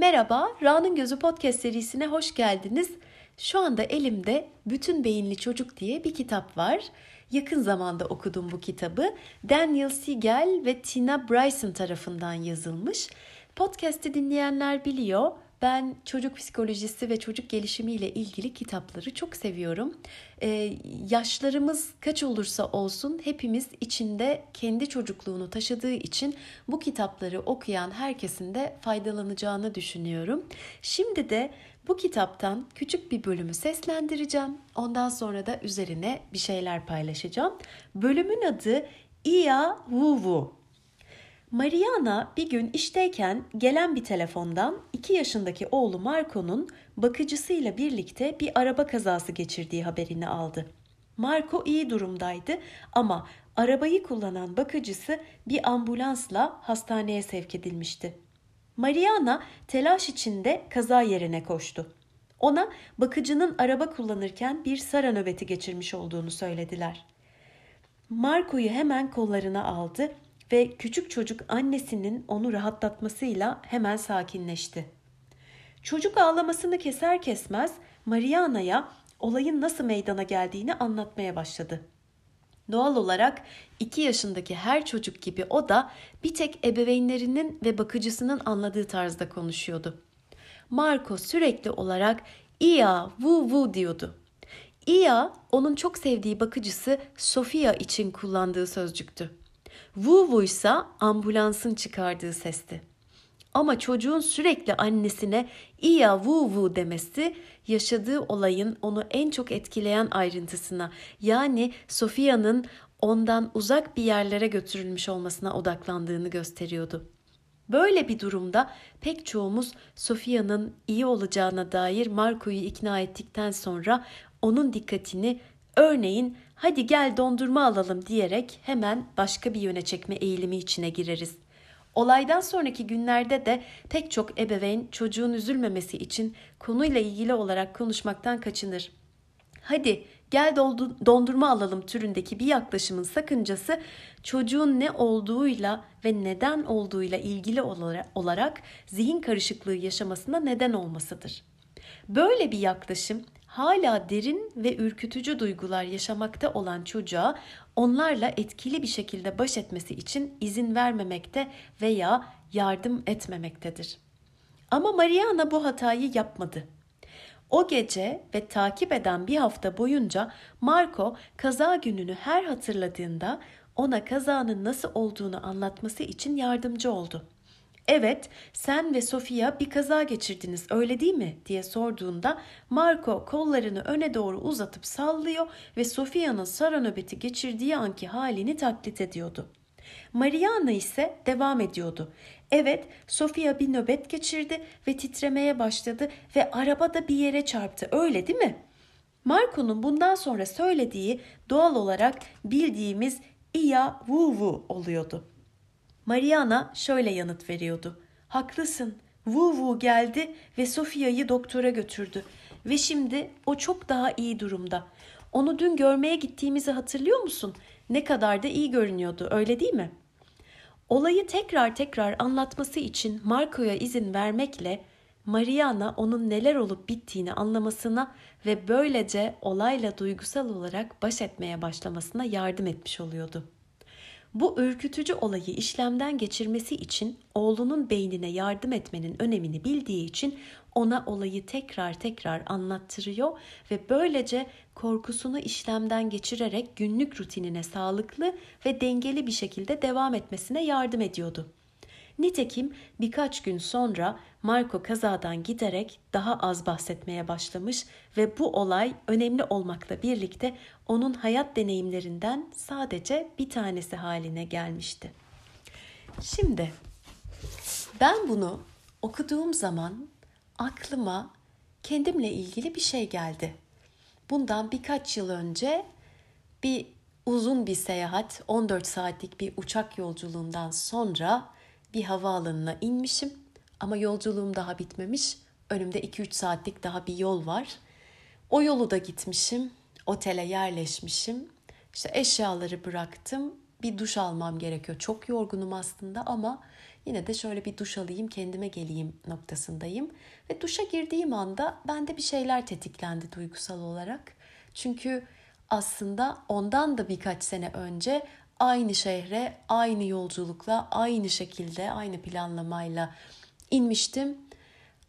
Merhaba, Ra'nın Gözü Podcast serisine hoş geldiniz. Şu anda elimde Bütün Beyinli Çocuk diye bir kitap var. Yakın zamanda okudum bu kitabı. Daniel Siegel ve Tina Bryson tarafından yazılmış. Podcast'i dinleyenler biliyor. Ben çocuk psikolojisi ve çocuk gelişimi ile ilgili kitapları çok seviyorum. Ee, yaşlarımız kaç olursa olsun hepimiz içinde kendi çocukluğunu taşıdığı için bu kitapları okuyan herkesin de faydalanacağını düşünüyorum. Şimdi de bu kitaptan küçük bir bölümü seslendireceğim. Ondan sonra da üzerine bir şeyler paylaşacağım. Bölümün adı Ia Wu Wu. Mariana bir gün işteyken gelen bir telefondan 2 yaşındaki oğlu Marco'nun bakıcısıyla birlikte bir araba kazası geçirdiği haberini aldı. Marco iyi durumdaydı ama arabayı kullanan bakıcısı bir ambulansla hastaneye sevk edilmişti. Mariana telaş içinde kaza yerine koştu. Ona bakıcının araba kullanırken bir sara nöbeti geçirmiş olduğunu söylediler. Marco'yu hemen kollarına aldı ve küçük çocuk annesinin onu rahatlatmasıyla hemen sakinleşti. Çocuk ağlamasını keser kesmez Mariana'ya olayın nasıl meydana geldiğini anlatmaya başladı. Doğal olarak 2 yaşındaki her çocuk gibi o da bir tek ebeveynlerinin ve bakıcısının anladığı tarzda konuşuyordu. Marco sürekli olarak Ia, vu vu diyordu. Ia onun çok sevdiği bakıcısı Sofia için kullandığı sözcüktü. Vu vu ise ambulansın çıkardığı sesti. Ama çocuğun sürekli annesine iya vu vu demesi yaşadığı olayın onu en çok etkileyen ayrıntısına yani Sofia'nın ondan uzak bir yerlere götürülmüş olmasına odaklandığını gösteriyordu. Böyle bir durumda pek çoğumuz Sofia'nın iyi olacağına dair Marco'yu ikna ettikten sonra onun dikkatini örneğin hadi gel dondurma alalım diyerek hemen başka bir yöne çekme eğilimi içine gireriz. Olaydan sonraki günlerde de pek çok ebeveyn çocuğun üzülmemesi için konuyla ilgili olarak konuşmaktan kaçınır. Hadi gel dondurma alalım türündeki bir yaklaşımın sakıncası çocuğun ne olduğuyla ve neden olduğuyla ilgili olarak zihin karışıklığı yaşamasına neden olmasıdır. Böyle bir yaklaşım hala derin ve ürkütücü duygular yaşamakta olan çocuğa onlarla etkili bir şekilde baş etmesi için izin vermemekte veya yardım etmemektedir. Ama Mariana bu hatayı yapmadı. O gece ve takip eden bir hafta boyunca Marco kaza gününü her hatırladığında ona kazanın nasıl olduğunu anlatması için yardımcı oldu. Evet, sen ve Sofia bir kaza geçirdiniz öyle değil mi diye sorduğunda Marco kollarını öne doğru uzatıp sallıyor ve Sofia'nın sara nöbeti geçirdiği anki halini taklit ediyordu. Mariana ise devam ediyordu. Evet, Sofia bir nöbet geçirdi ve titremeye başladı ve araba da bir yere çarptı. Öyle değil mi? Marco'nun bundan sonra söylediği doğal olarak bildiğimiz iya vu vu oluyordu. Mariana şöyle yanıt veriyordu. Haklısın. Vu Vu geldi ve Sofia'yı doktora götürdü. Ve şimdi o çok daha iyi durumda. Onu dün görmeye gittiğimizi hatırlıyor musun? Ne kadar da iyi görünüyordu öyle değil mi? Olayı tekrar tekrar anlatması için Marco'ya izin vermekle Mariana onun neler olup bittiğini anlamasına ve böylece olayla duygusal olarak baş etmeye başlamasına yardım etmiş oluyordu. Bu ürkütücü olayı işlemden geçirmesi için oğlunun beynine yardım etmenin önemini bildiği için ona olayı tekrar tekrar anlattırıyor ve böylece korkusunu işlemden geçirerek günlük rutinine sağlıklı ve dengeli bir şekilde devam etmesine yardım ediyordu. Nitekim birkaç gün sonra Marco kazadan giderek daha az bahsetmeye başlamış ve bu olay önemli olmakla birlikte onun hayat deneyimlerinden sadece bir tanesi haline gelmişti. Şimdi ben bunu okuduğum zaman aklıma kendimle ilgili bir şey geldi. Bundan birkaç yıl önce bir uzun bir seyahat, 14 saatlik bir uçak yolculuğundan sonra bir havaalanına inmişim ama yolculuğum daha bitmemiş. Önümde 2-3 saatlik daha bir yol var. O yolu da gitmişim. Otele yerleşmişim. İşte eşyaları bıraktım. Bir duş almam gerekiyor. Çok yorgunum aslında ama Yine de şöyle bir duş alayım, kendime geleyim noktasındayım. Ve duşa girdiğim anda bende bir şeyler tetiklendi duygusal olarak. Çünkü aslında ondan da birkaç sene önce aynı şehre, aynı yolculukla, aynı şekilde, aynı planlamayla inmiştim.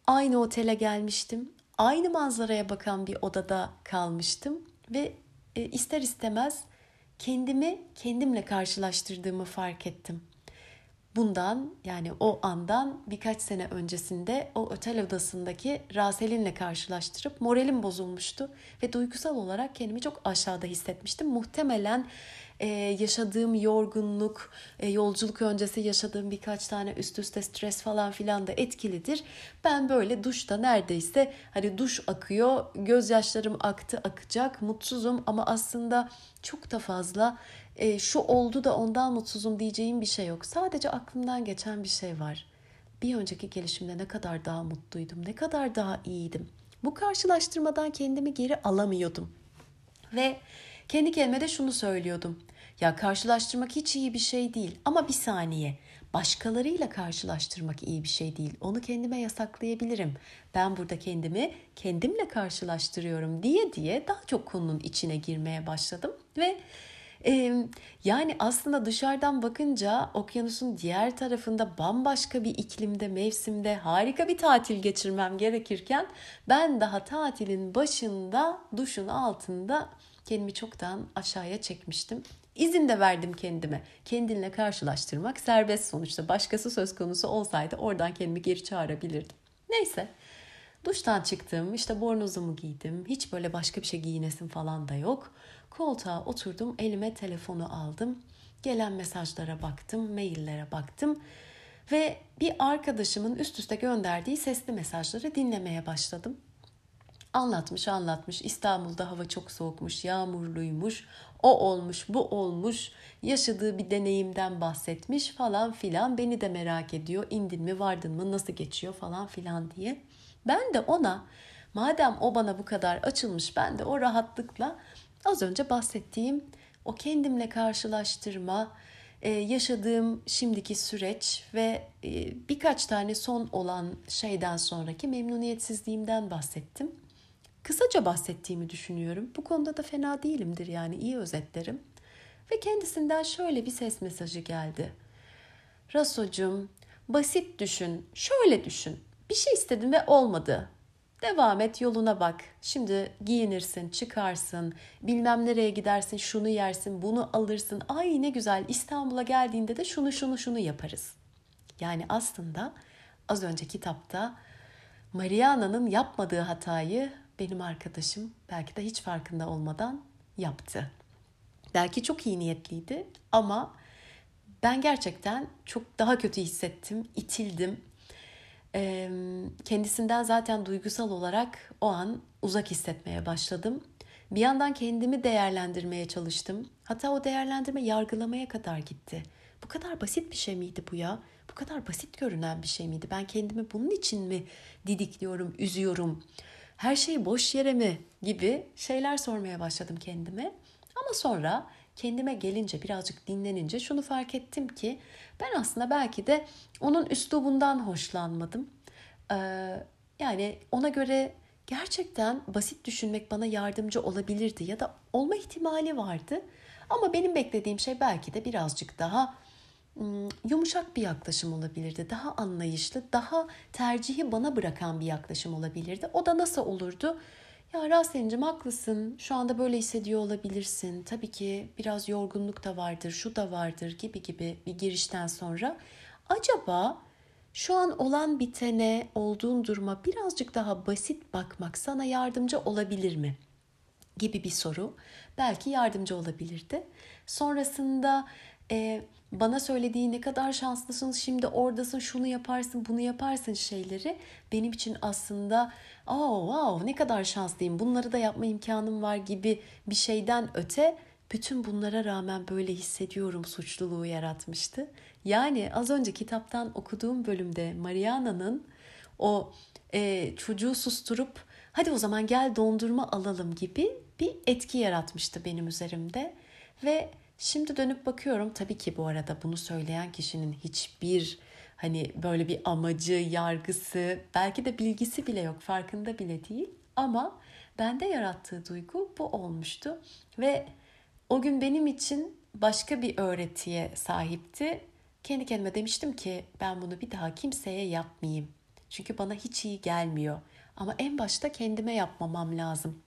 Aynı otele gelmiştim. Aynı manzaraya bakan bir odada kalmıştım ve e, ister istemez kendimi kendimle karşılaştırdığımı fark ettim. Bundan yani o andan birkaç sene öncesinde o otel odasındaki Rasel'inle karşılaştırıp moralim bozulmuştu ve duygusal olarak kendimi çok aşağıda hissetmiştim. Muhtemelen e, yaşadığım yorgunluk, e, yolculuk öncesi yaşadığım birkaç tane üst üste stres falan filan da etkilidir. Ben böyle duşta neredeyse hani duş akıyor, gözyaşlarım aktı akacak, mutsuzum ama aslında çok da fazla e, şu oldu da ondan mutsuzum diyeceğim bir şey yok. Sadece aklımdan geçen bir şey var. Bir önceki gelişimde ne kadar daha mutluydum, ne kadar daha iyiydim. Bu karşılaştırmadan kendimi geri alamıyordum. Ve kendi kendime de şunu söylüyordum. Ya karşılaştırmak hiç iyi bir şey değil ama bir saniye. Başkalarıyla karşılaştırmak iyi bir şey değil. Onu kendime yasaklayabilirim. Ben burada kendimi kendimle karşılaştırıyorum diye diye daha çok konunun içine girmeye başladım ve ee, yani aslında dışarıdan bakınca okyanusun diğer tarafında bambaşka bir iklimde, mevsimde harika bir tatil geçirmem gerekirken ben daha tatilin başında duşun altında kendimi çoktan aşağıya çekmiştim. İzin de verdim kendime. Kendinle karşılaştırmak serbest sonuçta. Başkası söz konusu olsaydı oradan kendimi geri çağırabilirdim. Neyse. Duştan çıktım, işte bornozumu giydim. Hiç böyle başka bir şey giyinesim falan da yok. Koltuğa oturdum, elime telefonu aldım. Gelen mesajlara baktım, maillere baktım ve bir arkadaşımın üst üste gönderdiği sesli mesajları dinlemeye başladım. Anlatmış anlatmış İstanbul'da hava çok soğukmuş, yağmurluymuş, o olmuş, bu olmuş, yaşadığı bir deneyimden bahsetmiş falan filan. Beni de merak ediyor, indin mi, vardın mı, nasıl geçiyor falan filan diye. Ben de ona madem o bana bu kadar açılmış ben de o rahatlıkla Az önce bahsettiğim o kendimle karşılaştırma, e, yaşadığım şimdiki süreç ve e, birkaç tane son olan şeyden sonraki memnuniyetsizliğimden bahsettim. Kısaca bahsettiğimi düşünüyorum. Bu konuda da fena değilimdir yani iyi özetlerim. Ve kendisinden şöyle bir ses mesajı geldi. Rasocum, basit düşün, şöyle düşün. Bir şey istedin ve olmadı. Devam et yoluna bak. Şimdi giyinirsin, çıkarsın, bilmem nereye gidersin, şunu yersin, bunu alırsın. Ay ne güzel İstanbul'a geldiğinde de şunu şunu şunu yaparız. Yani aslında az önce kitapta Mariana'nın yapmadığı hatayı benim arkadaşım belki de hiç farkında olmadan yaptı. Belki çok iyi niyetliydi ama ben gerçekten çok daha kötü hissettim, itildim kendisinden zaten duygusal olarak o an uzak hissetmeye başladım. Bir yandan kendimi değerlendirmeye çalıştım. Hatta o değerlendirme yargılamaya kadar gitti. Bu kadar basit bir şey miydi bu ya? Bu kadar basit görünen bir şey miydi? Ben kendimi bunun için mi didikliyorum, üzüyorum? Her şey boş yere mi? gibi şeyler sormaya başladım kendime. Ama sonra kendime gelince birazcık dinlenince şunu fark ettim ki ben aslında belki de onun üslubundan hoşlanmadım. Ee, yani ona göre gerçekten basit düşünmek bana yardımcı olabilirdi ya da olma ihtimali vardı. Ama benim beklediğim şey belki de birazcık daha yumuşak bir yaklaşım olabilirdi. Daha anlayışlı, daha tercihi bana bırakan bir yaklaşım olabilirdi. O da nasıl olurdu? Ya Rasen'cim haklısın. Şu anda böyle hissediyor olabilirsin. Tabii ki biraz yorgunluk da vardır, şu da vardır gibi gibi bir girişten sonra. Acaba şu an olan bitene, olduğun duruma birazcık daha basit bakmak sana yardımcı olabilir mi? Gibi bir soru belki yardımcı olabilirdi. Sonrasında e, bana söylediği ne kadar şanslısın şimdi oradasın şunu yaparsın bunu yaparsın şeyleri benim için aslında oh wow ne kadar şanslıyım bunları da yapma imkanım var gibi bir şeyden öte bütün bunlara rağmen böyle hissediyorum suçluluğu yaratmıştı. Yani az önce kitaptan okuduğum bölümde Mariana'nın o e, çocuğu susturup hadi o zaman gel dondurma alalım gibi bir etki yaratmıştı benim üzerimde ve Şimdi dönüp bakıyorum tabii ki bu arada bunu söyleyen kişinin hiçbir Hani böyle bir amacı, yargısı, belki de bilgisi bile yok, farkında bile değil. Ama bende yarattığı duygu bu olmuştu. Ve o gün benim için başka bir öğretiye sahipti. Kendi kendime demiştim ki ben bunu bir daha kimseye yapmayayım. Çünkü bana hiç iyi gelmiyor. Ama en başta kendime yapmamam lazım.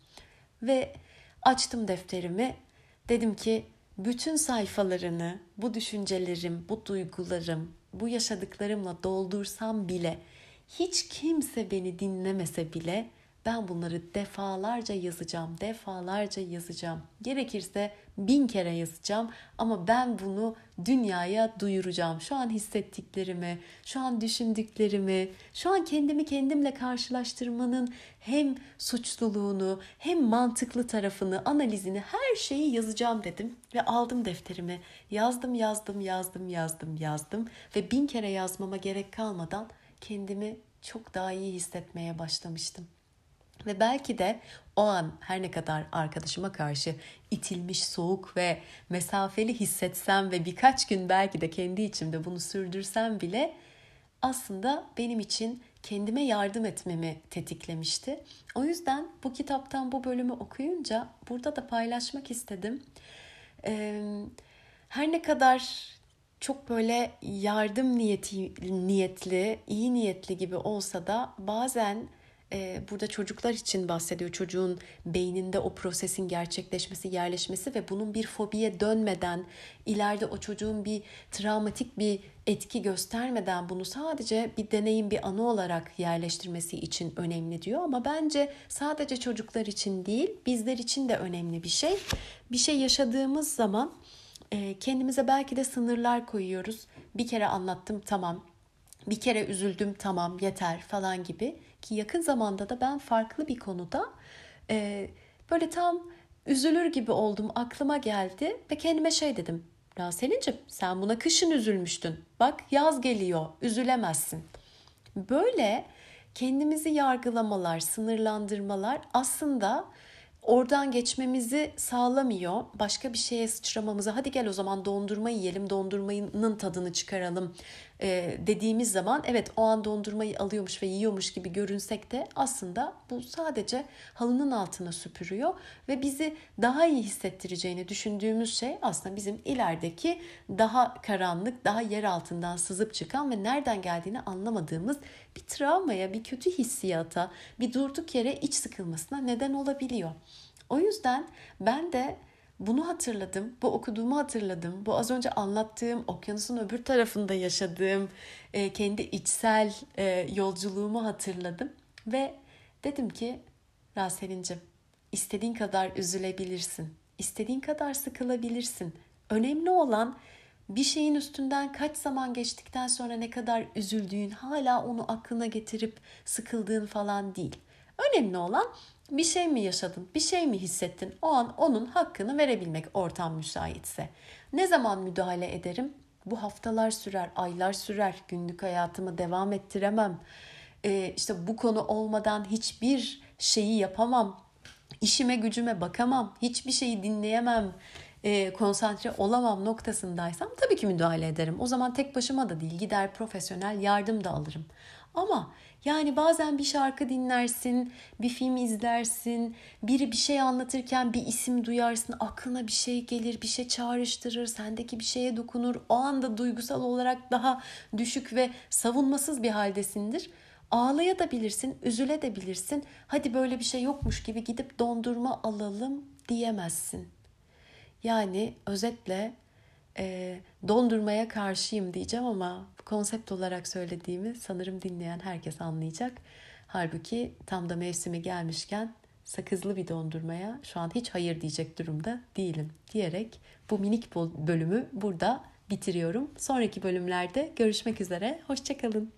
Ve açtım defterimi. Dedim ki bütün sayfalarını bu düşüncelerim, bu duygularım, bu yaşadıklarımla doldursam bile hiç kimse beni dinlemese bile ben bunları defalarca yazacağım, defalarca yazacağım. Gerekirse bin kere yazacağım ama ben bunu dünyaya duyuracağım. Şu an hissettiklerimi, şu an düşündüklerimi, şu an kendimi kendimle karşılaştırmanın hem suçluluğunu hem mantıklı tarafını, analizini her şeyi yazacağım dedim. Ve aldım defterimi. Yazdım, yazdım, yazdım, yazdım, yazdım. Ve bin kere yazmama gerek kalmadan kendimi çok daha iyi hissetmeye başlamıştım. Ve belki de o an her ne kadar arkadaşıma karşı itilmiş, soğuk ve mesafeli hissetsem ve birkaç gün belki de kendi içimde bunu sürdürsem bile aslında benim için kendime yardım etmemi tetiklemişti. O yüzden bu kitaptan bu bölümü okuyunca burada da paylaşmak istedim. her ne kadar çok böyle yardım niyeti, niyetli, iyi niyetli gibi olsa da bazen e, burada çocuklar için bahsediyor. Çocuğun beyninde o prosesin gerçekleşmesi, yerleşmesi ve bunun bir fobiye dönmeden, ileride o çocuğun bir travmatik bir etki göstermeden bunu sadece bir deneyim, bir anı olarak yerleştirmesi için önemli diyor. Ama bence sadece çocuklar için değil, bizler için de önemli bir şey. Bir şey yaşadığımız zaman e, kendimize belki de sınırlar koyuyoruz. Bir kere anlattım tamam, bir kere üzüldüm tamam yeter falan gibi ki yakın zamanda da ben farklı bir konuda e, böyle tam üzülür gibi oldum aklıma geldi ve kendime şey dedim. Ya Selin'ciğim sen buna kışın üzülmüştün. Bak yaz geliyor üzülemezsin. Böyle kendimizi yargılamalar, sınırlandırmalar aslında oradan geçmemizi sağlamıyor. Başka bir şeye sıçramamızı hadi gel o zaman dondurma yiyelim, dondurmanın tadını çıkaralım e, dediğimiz zaman evet o an dondurmayı alıyormuş ve yiyormuş gibi görünsek de aslında bu sadece halının altına süpürüyor ve bizi daha iyi hissettireceğini düşündüğümüz şey aslında bizim ilerideki daha karanlık, daha yer altından sızıp çıkan ve nereden geldiğini anlamadığımız bir travmaya, bir kötü hissiyata, bir durduk yere iç sıkılmasına neden olabiliyor. O yüzden ben de bunu hatırladım, bu okuduğumu hatırladım, bu az önce anlattığım okyanusun öbür tarafında yaşadığım e, kendi içsel e, yolculuğumu hatırladım ve dedim ki Raselin'cim istediğin kadar üzülebilirsin, istediğin kadar sıkılabilirsin. Önemli olan bir şeyin üstünden kaç zaman geçtikten sonra ne kadar üzüldüğün, hala onu aklına getirip sıkıldığın falan değil. Önemli olan bir şey mi yaşadın, bir şey mi hissettin? O an onun hakkını verebilmek ortam müsaitse. Ne zaman müdahale ederim? Bu haftalar sürer, aylar sürer. Günlük hayatımı devam ettiremem. Ee, işte bu konu olmadan hiçbir şeyi yapamam. İşime gücüme bakamam. Hiçbir şeyi dinleyemem. E, konsantre olamam noktasındaysam tabii ki müdahale ederim. O zaman tek başıma da değil gider profesyonel yardım da alırım. Ama yani bazen bir şarkı dinlersin, bir film izlersin, biri bir şey anlatırken bir isim duyarsın, aklına bir şey gelir, bir şey çağrıştırır, sendeki bir şeye dokunur. O anda duygusal olarak daha düşük ve savunmasız bir haldesindir. Ağlaya da bilirsin, üzüle de bilirsin. Hadi böyle bir şey yokmuş gibi gidip dondurma alalım diyemezsin. Yani özetle e, dondurmaya karşıyım diyeceğim ama konsept olarak söylediğimi sanırım dinleyen herkes anlayacak. Halbuki tam da mevsimi gelmişken sakızlı bir dondurmaya şu an hiç hayır diyecek durumda değilim diyerek bu minik bölümü burada bitiriyorum. Sonraki bölümlerde görüşmek üzere. Hoşçakalın.